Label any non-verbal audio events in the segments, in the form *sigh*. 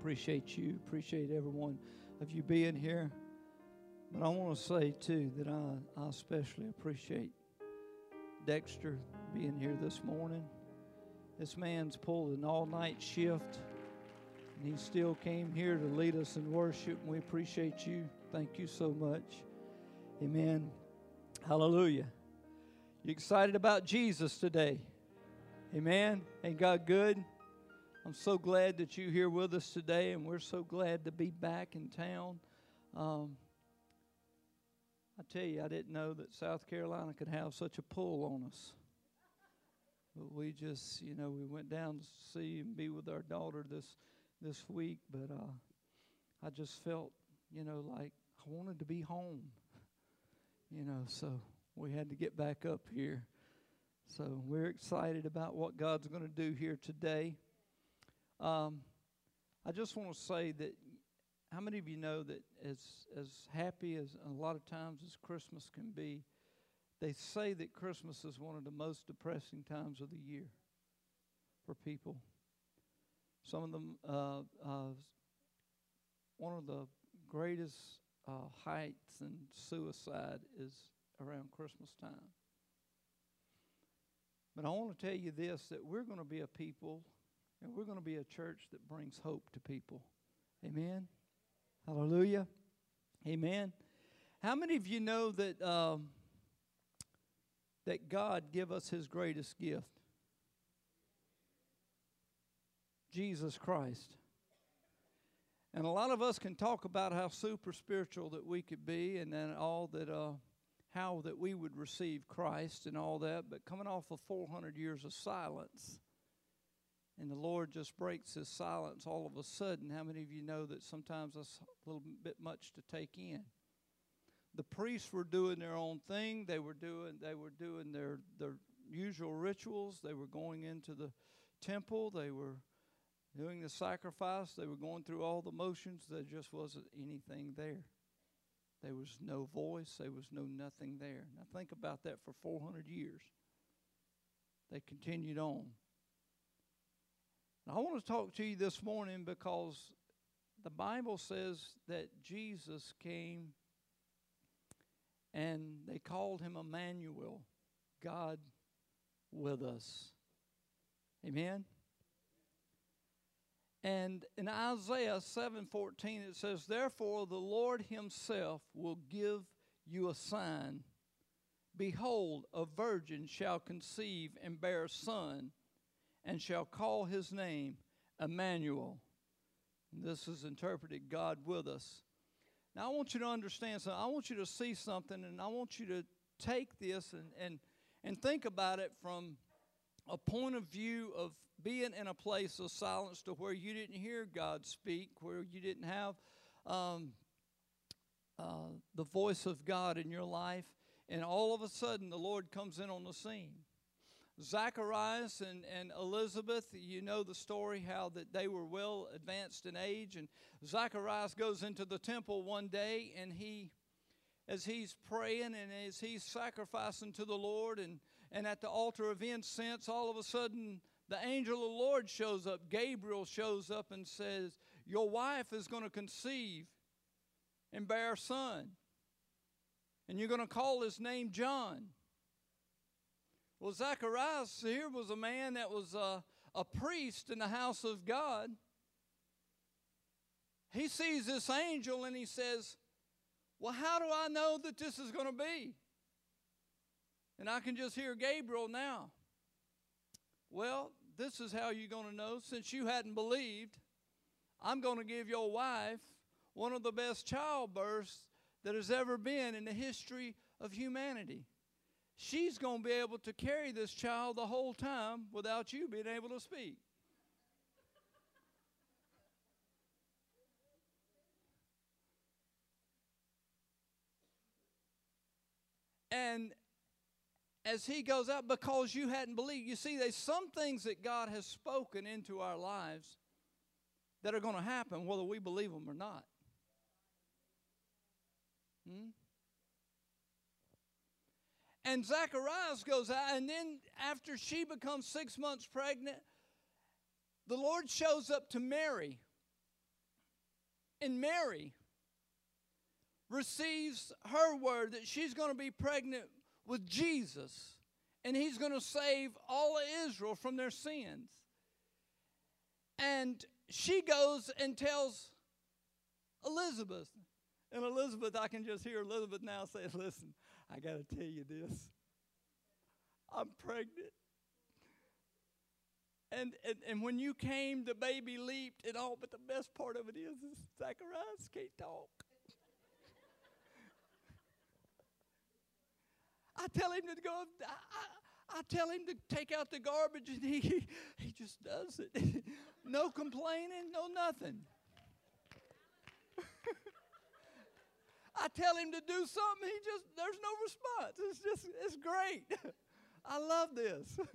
Appreciate you. Appreciate everyone of you being here. But I want to say, too, that I, I especially appreciate Dexter being here this morning. This man's pulled an all night shift, and he still came here to lead us in worship, and we appreciate you. Thank you so much. Amen. Hallelujah. You excited about Jesus today? Amen. Ain't God good? I'm so glad that you're here with us today, and we're so glad to be back in town. Um, I tell you, I didn't know that South Carolina could have such a pull on us. But we just, you know, we went down to see and be with our daughter this this week. But uh, I just felt, you know, like I wanted to be home. *laughs* You know, so we had to get back up here. So we're excited about what God's going to do here today. Um, I just want to say that how many of you know that as as happy as a lot of times as Christmas can be, they say that Christmas is one of the most depressing times of the year for people. Some of them, uh, uh, one of the greatest uh, heights in suicide is around Christmas time. But I want to tell you this that we're going to be a people and we're going to be a church that brings hope to people. Amen. Hallelujah. Amen. How many of you know that um, that God give us His greatest gift? Jesus Christ. And a lot of us can talk about how super spiritual that we could be, and then all that, uh, how that we would receive Christ and all that. But coming off of 400 years of silence, and the Lord just breaks His silence all of a sudden. How many of you know that sometimes that's a little bit much to take in? The priests were doing their own thing. They were doing they were doing their their usual rituals. They were going into the temple. They were doing the sacrifice. They were going through all the motions. There just wasn't anything there. There was no voice. There was no nothing there. Now think about that for 400 years. They continued on. Now, I want to talk to you this morning because the Bible says that Jesus came and they called him Emmanuel, God with us. Amen. And in Isaiah 7:14 it says, "Therefore the Lord himself will give you a sign. Behold, a virgin shall conceive and bear a son, and shall call his name Emmanuel." And this is interpreted God with us. Now I want you to understand something. I want you to see something, and I want you to take this and and and think about it from a point of view of being in a place of silence to where you didn't hear God speak, where you didn't have um, uh, the voice of God in your life, and all of a sudden the Lord comes in on the scene. Zacharias and, and Elizabeth, you know the story how that they were well advanced in age, and Zacharias goes into the temple one day and he as he's praying and as he's sacrificing to the Lord and, and at the altar of incense, all of a sudden the angel of the Lord shows up. Gabriel shows up and says, Your wife is going to conceive and bear a son. And you're going to call his name John. Well, Zacharias here was a man that was a, a priest in the house of God. He sees this angel and he says, Well, how do I know that this is going to be? And I can just hear Gabriel now. Well, this is how you're going to know. Since you hadn't believed, I'm going to give your wife one of the best childbirths that has ever been in the history of humanity. She's going to be able to carry this child the whole time without you being able to speak. And as he goes out because you hadn't believed. You see, there's some things that God has spoken into our lives that are going to happen whether we believe them or not. Hmm? And Zacharias goes out, and then after she becomes six months pregnant, the Lord shows up to Mary. And Mary receives her word that she's going to be pregnant with Jesus and he's going to save all of Israel from their sins. And she goes and tells Elizabeth. And Elizabeth, I can just hear Elizabeth now say, *laughs* Listen, I got to tell you this. I'm pregnant. And, and, and when you came, the baby leaped and all, but the best part of it is, is Zacharias can't talk. I tell him to go, I, I, tell him to take out the garbage, and he, he just does it. *laughs* no complaining, no nothing. I tell him to do something, he just, there's no response. It's just, it's great. *laughs* I love this. *laughs*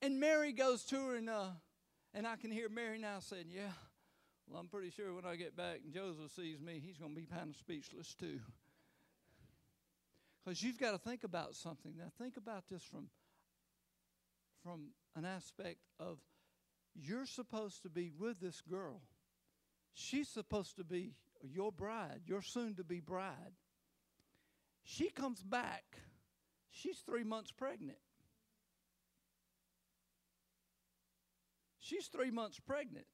And Mary goes to her, and, uh, and I can hear Mary now saying, Yeah, well, I'm pretty sure when I get back and Joseph sees me, he's going to be kind of speechless too. Because you've got to think about something. Now, think about this from, from an aspect of you're supposed to be with this girl. She's supposed to be your bride, your soon to be bride. She comes back, she's three months pregnant. She's three months pregnant.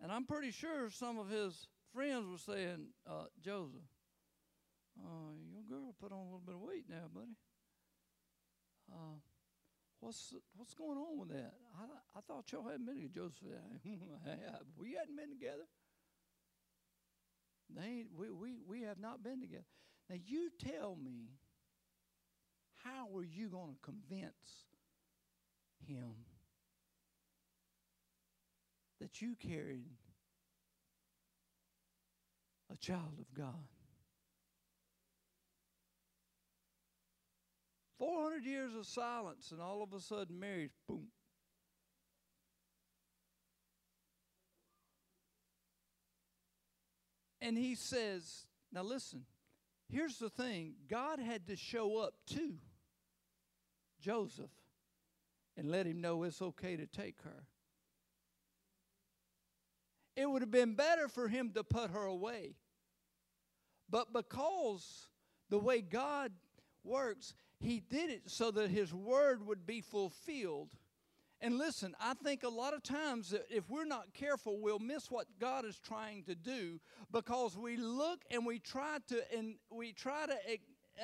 And I'm pretty sure some of his friends were saying, uh, Joseph, uh, your girl put on a little bit of weight now, buddy. Uh, what's what's going on with that? I, I thought y'all hadn't been together. Joseph *laughs* said, we hadn't been together. They we, we, we have not been together. Now you tell me, how are you going to convince him that you carried a child of God? 400 years of silence, and all of a sudden, Mary's boom. And he says, Now listen, here's the thing God had to show up to Joseph and let him know it's okay to take her. It would have been better for him to put her away. But because the way God works, he did it so that his word would be fulfilled. And listen, I think a lot of times if we're not careful, we'll miss what God is trying to do because we look and we try to and we try to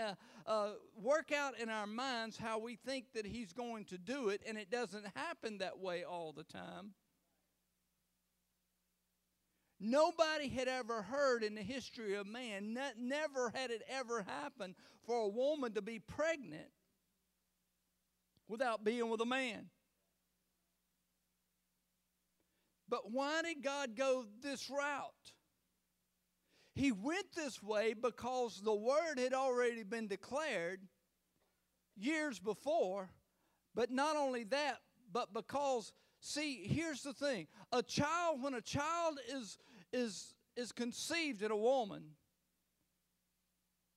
uh, uh, work out in our minds how we think that He's going to do it, and it doesn't happen that way all the time. Nobody had ever heard in the history of man, ne- never had it ever happened for a woman to be pregnant without being with a man. But why did God go this route? He went this way because the word had already been declared years before. But not only that, but because, see, here's the thing a child, when a child is is, is conceived in a woman,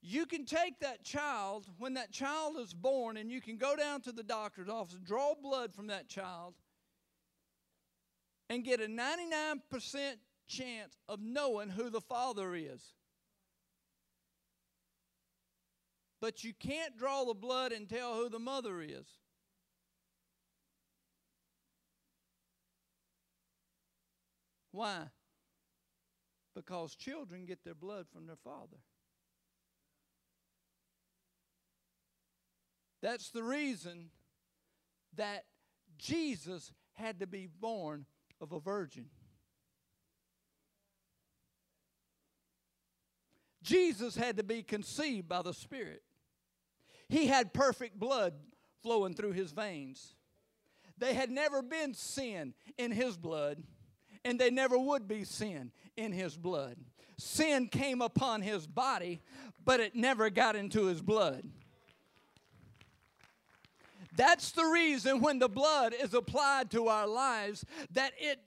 you can take that child when that child is born and you can go down to the doctor's office, draw blood from that child, and get a 99% chance of knowing who the father is. But you can't draw the blood and tell who the mother is. Why? because children get their blood from their father. That's the reason that Jesus had to be born of a virgin. Jesus had to be conceived by the Spirit. He had perfect blood flowing through his veins. There had never been sin in his blood and they never would be sin in his blood. Sin came upon his body, but it never got into his blood. That's the reason when the blood is applied to our lives that it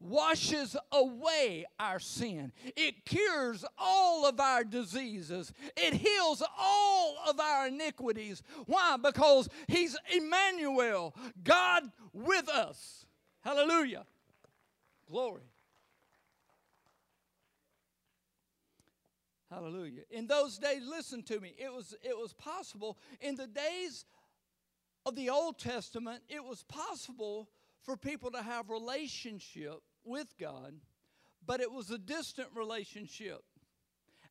washes away our sin. It cures all of our diseases. It heals all of our iniquities. Why? Because He's Emmanuel, God with us. Hallelujah. Glory. Hallelujah. In those days, listen to me, it was, it was possible in the days of the Old Testament, it was possible for people to have relationship with God, but it was a distant relationship.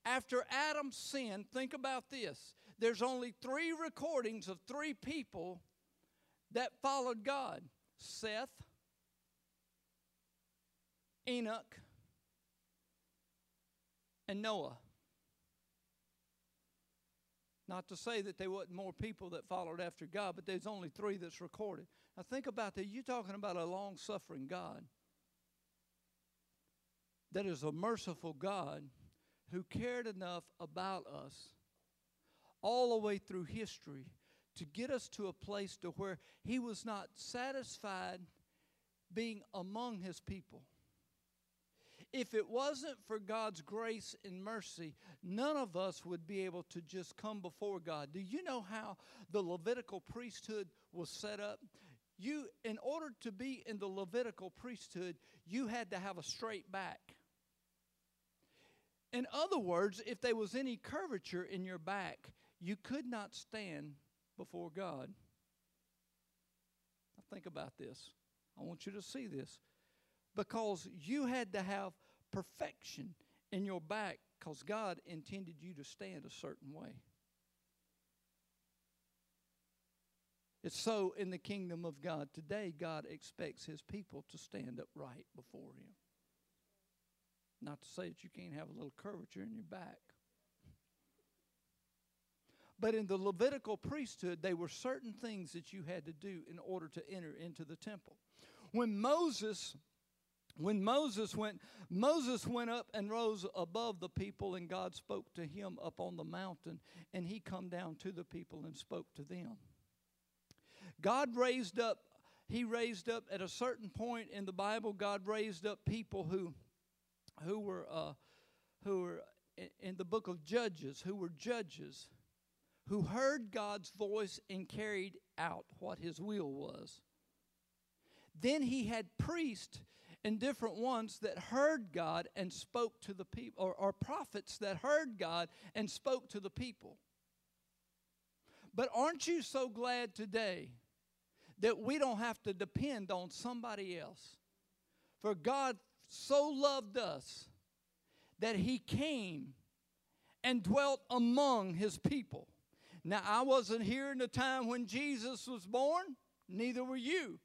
After Adam sinned, think about this. There's only three recordings of three people that followed God Seth, Enoch, and Noah. Not to say that there wasn't more people that followed after God, but there's only three that's recorded. Now think about that. You're talking about a long suffering God that is a merciful God who cared enough about us all the way through history to get us to a place to where he was not satisfied being among his people if it wasn't for God's grace and mercy, none of us would be able to just come before God. Do you know how the Levitical priesthood was set up? You, in order to be in the Levitical priesthood, you had to have a straight back. In other words, if there was any curvature in your back, you could not stand before God. Now think about this. I want you to see this because you had to have perfection in your back because God intended you to stand a certain way. It's so in the kingdom of God. Today, God expects His people to stand upright before Him. Not to say that you can't have a little curvature in your back. But in the Levitical priesthood, there were certain things that you had to do in order to enter into the temple. When Moses when Moses went, Moses went up and rose above the people, and God spoke to him up on the mountain, and he come down to the people and spoke to them. God raised up, he raised up at a certain point in the Bible, God raised up people who who were uh, who were in the book of Judges, who were judges, who heard God's voice and carried out what his will was. Then he had priests and different ones that heard God and spoke to the people, or, or prophets that heard God and spoke to the people. But aren't you so glad today that we don't have to depend on somebody else? For God so loved us that He came and dwelt among His people. Now, I wasn't here in the time when Jesus was born, neither were you.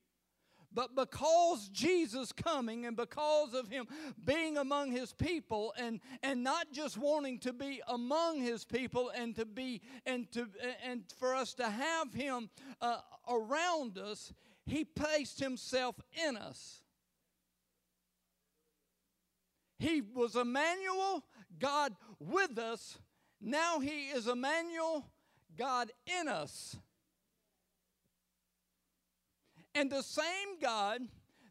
But because Jesus coming and because of him being among his people and, and not just wanting to be among his people and to be and to and for us to have him uh, around us, he placed himself in us. He was Emmanuel, God with us. Now he is Emmanuel, God in us. And the same God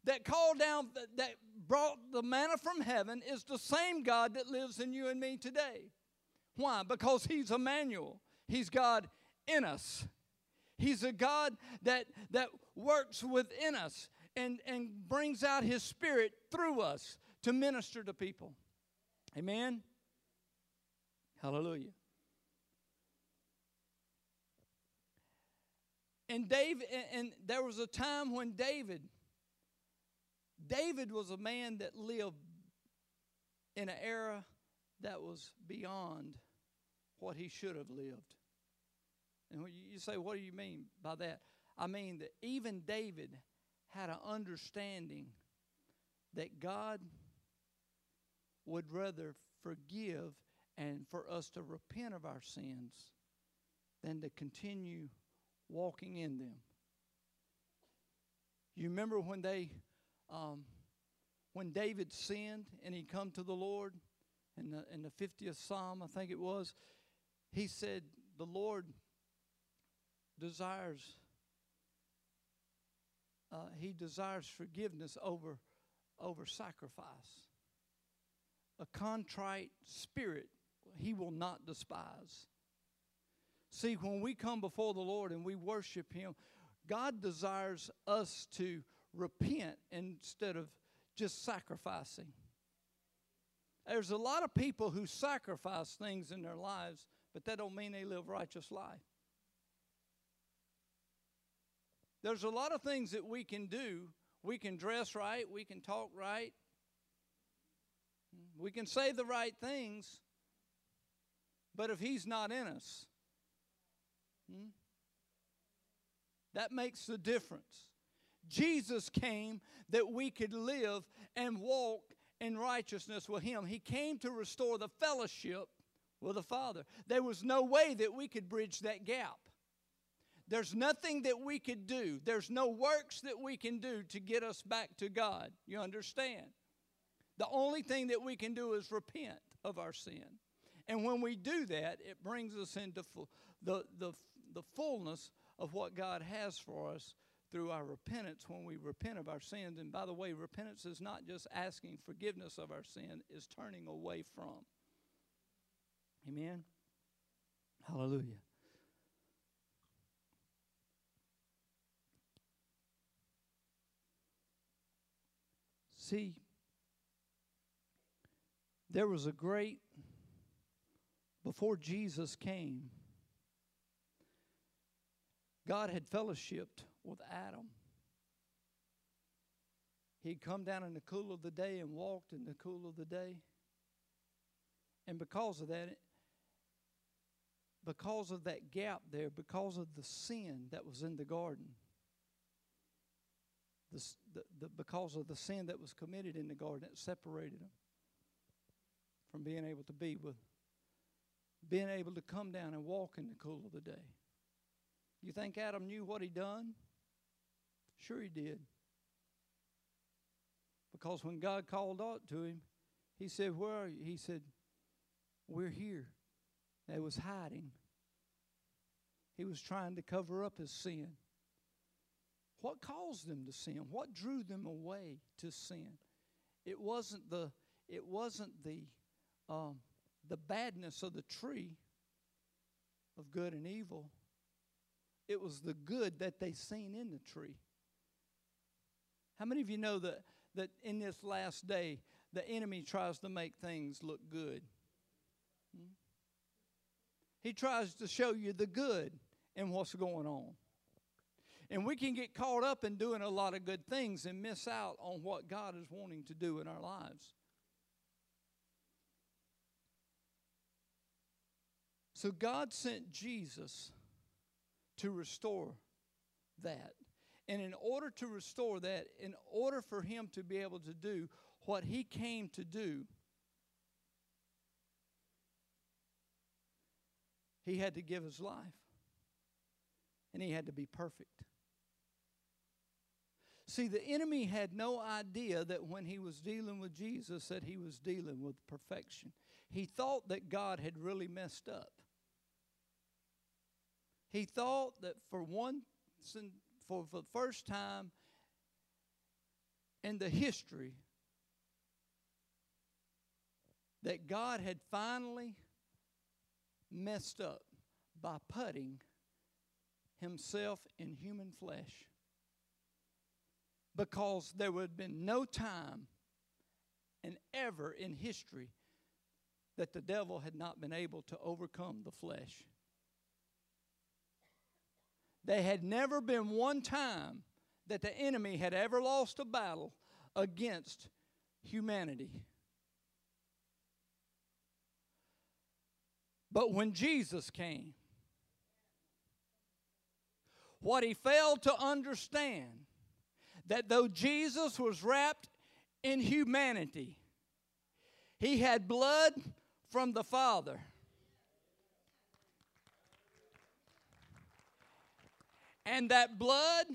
that called down, that brought the manna from heaven, is the same God that lives in you and me today. Why? Because He's Emmanuel. He's God in us. He's a God that, that works within us and, and brings out His Spirit through us to minister to people. Amen? Hallelujah. And David, and there was a time when David, David was a man that lived in an era that was beyond what he should have lived. And you say, what do you mean by that? I mean that even David had an understanding that God would rather forgive and for us to repent of our sins than to continue walking in them. You remember when they, um, when David sinned and he come to the Lord in the in the fiftieth Psalm, I think it was. He said, "The Lord desires. Uh, he desires forgiveness over over sacrifice. A contrite spirit he will not despise." See, when we come before the Lord and we worship Him, God desires us to repent instead of just sacrificing. There's a lot of people who sacrifice things in their lives, but that don't mean they live righteous life. There's a lot of things that we can do. We can dress right, we can talk right, we can say the right things, but if He's not in us, hmm, that makes the difference. Jesus came that we could live and walk in righteousness with Him. He came to restore the fellowship with the Father. There was no way that we could bridge that gap. There's nothing that we could do, there's no works that we can do to get us back to God. You understand? The only thing that we can do is repent of our sin. And when we do that, it brings us into the, the, the fullness of what God has for us through our repentance when we repent of our sins. And by the way, repentance is not just asking forgiveness of our sin, it's turning away from. Amen. Hallelujah. See, there was a great, before Jesus came, God had fellowshipped with Adam. He'd come down in the cool of the day and walked in the cool of the day. And because of that, because of that gap there, because of the sin that was in the garden, the, the, the, because of the sin that was committed in the garden, it separated them from being able to be with, being able to come down and walk in the cool of the day. You think Adam knew what he'd done? Sure, he did. Because when God called out to him, he said, Where are you? He said, We're here. They was hiding. He was trying to cover up his sin. What caused them to sin? What drew them away to sin? It wasn't the it wasn't the um, the badness of the tree of good and evil. It was the good that they seen in the tree. How many of you know that, that in this last day, the enemy tries to make things look good? Hmm? He tries to show you the good in what's going on. And we can get caught up in doing a lot of good things and miss out on what God is wanting to do in our lives. So God sent Jesus to restore that. And in order to restore that, in order for him to be able to do what he came to do, he had to give his life. And he had to be perfect. See, the enemy had no idea that when he was dealing with Jesus that he was dealing with perfection. He thought that God had really messed up. He thought that for one for, for the first time in the history that God had finally messed up by putting himself in human flesh because there would have been no time and ever in history that the devil had not been able to overcome the flesh. There had never been one time that the enemy had ever lost a battle against humanity. But when Jesus came, what he failed to understand that though Jesus was wrapped in humanity, he had blood from the Father. And that blood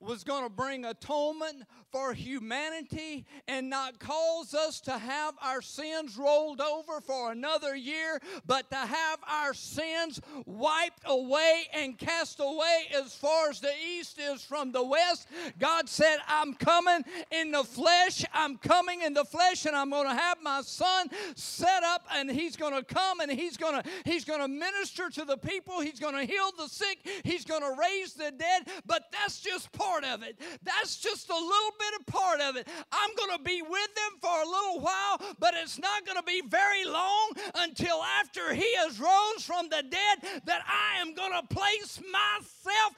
was going to bring atonement for humanity and not cause us to have our sins rolled over for another year, but to have our sins wiped away and cast away as far as the east is from the west. God said, I'm coming in the flesh. I'm coming in the flesh, and I'm going to have my son set up, and he's going to come and he's going to he's going to minister to the people. He's going to heal the sick. He's going to raise the dead. But that's just part of it. That's just a little bit of part of it. I'm going to be with them for a little while, but it's not going to be very long until after he has rose from the dead that I am going to place myself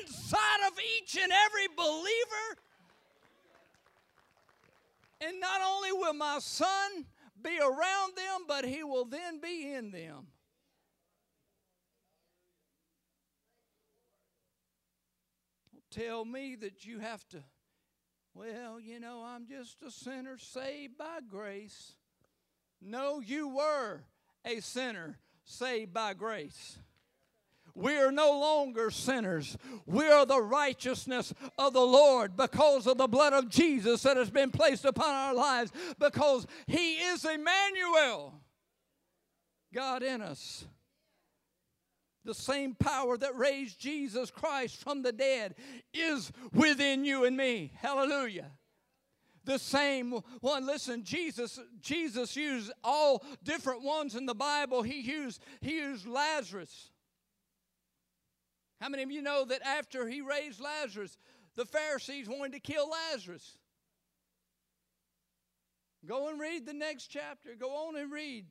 inside of each and every believer. And not only will my son be around them, but he will then be in them. Tell me that you have to, well, you know, I'm just a sinner saved by grace. No, you were a sinner saved by grace. We are no longer sinners. We are the righteousness of the Lord because of the blood of Jesus that has been placed upon our lives, because He is Emmanuel, God in us. The same power that raised Jesus Christ from the dead is within you and me. Hallelujah the same one listen jesus jesus used all different ones in the bible he used he used lazarus how many of you know that after he raised Lazarus, the Pharisees wanted to kill Lazarus? Go and read the next chapter. Go on and read.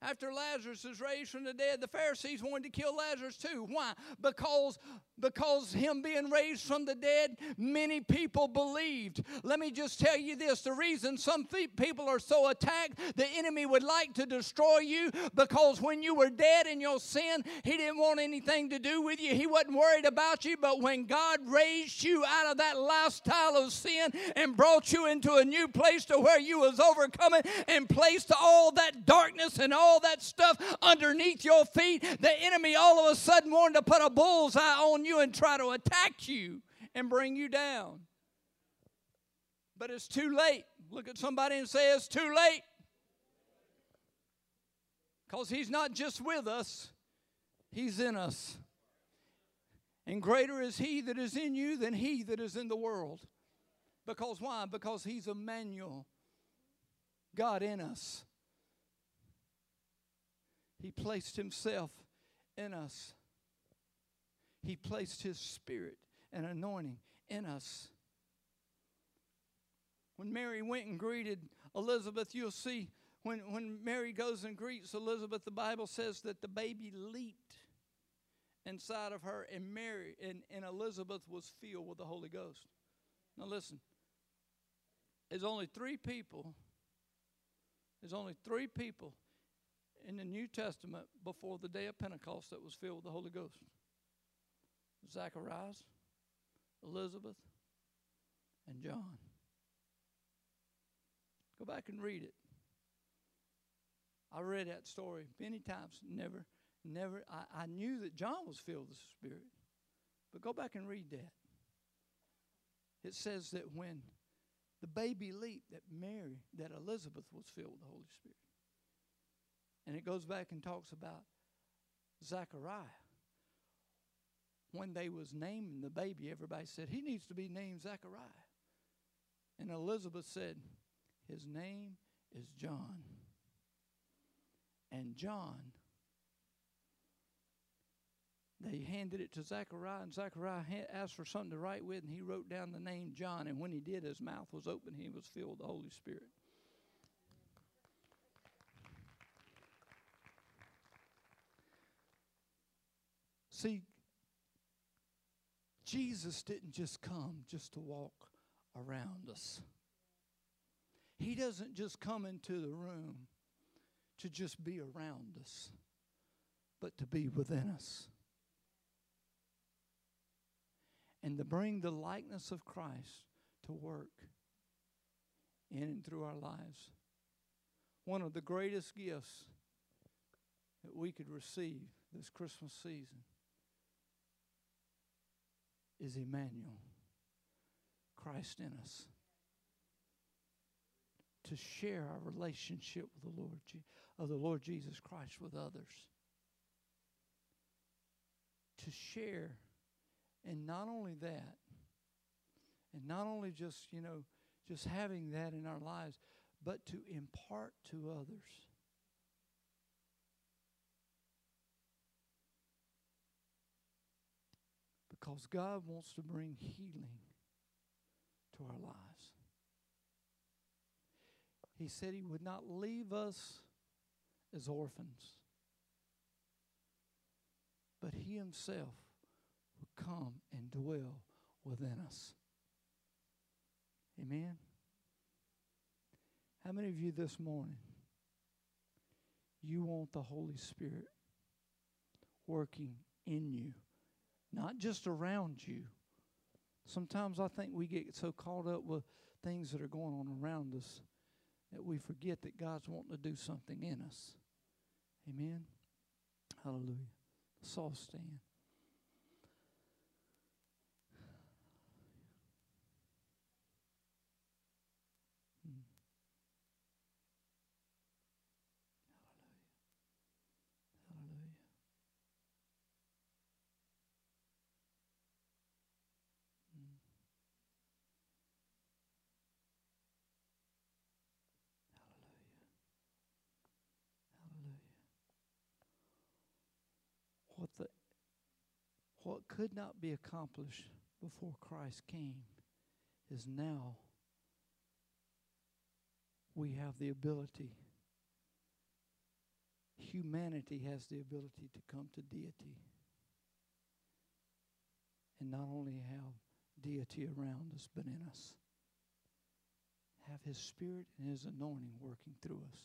After Lazarus is raised from the dead, the Pharisees wanted to kill Lazarus too. Why? Because because him being raised from the dead, many people believed. Let me just tell you this the reason some people are so attacked, the enemy would like to destroy you because when you were dead in your sin, he didn't want anything to do with you. He wasn't worried about you. But when God raised you out of that lifestyle of sin and brought you into a new place to where you was overcoming and placed all that darkness and all all that stuff underneath your feet, the enemy all of a sudden wanted to put a bullseye on you and try to attack you and bring you down. But it's too late. Look at somebody and say, It's too late. Because he's not just with us, he's in us. And greater is he that is in you than he that is in the world. Because why? Because he's Emmanuel, God in us. He placed Himself in us. He placed His Spirit and anointing in us. When Mary went and greeted Elizabeth, you'll see when, when Mary goes and greets Elizabeth, the Bible says that the baby leaped inside of her, and Mary and, and Elizabeth was filled with the Holy Ghost. Now listen, there's only three people. There's only three people in the New Testament before the day of Pentecost that was filled with the Holy Ghost? Zacharias, Elizabeth, and John. Go back and read it. I read that story many times. Never, never. I, I knew that John was filled with the Spirit. But go back and read that. It says that when the baby leaped, that Mary, that Elizabeth was filled with the Holy Spirit. It goes back and talks about Zechariah. When they was naming the baby, everybody said, he needs to be named Zechariah. And Elizabeth said, his name is John. And John, they handed it to Zechariah, and Zechariah asked for something to write with, and he wrote down the name John. And when he did, his mouth was open. He was filled with the Holy Spirit. See, Jesus didn't just come just to walk around us. He doesn't just come into the room to just be around us, but to be within us. And to bring the likeness of Christ to work in and through our lives. One of the greatest gifts that we could receive this Christmas season is Emmanuel, Christ in us. To share our relationship with the Lord of the Lord Jesus Christ with others. To share, and not only that, and not only just, you know, just having that in our lives, but to impart to others. Because God wants to bring healing to our lives. He said He would not leave us as orphans, but He Himself would come and dwell within us. Amen. How many of you this morning you want the Holy Spirit working in you, not just around you? Sometimes I think we get so caught up with things that are going on around us that we forget that God's wanting to do something in us. Amen. Hallelujah. Let's stand. What could not be accomplished before Christ came is now we have the ability. Humanity has the ability to come to deity. And not only have deity around us but in us. Have his spirit and his anointing working through us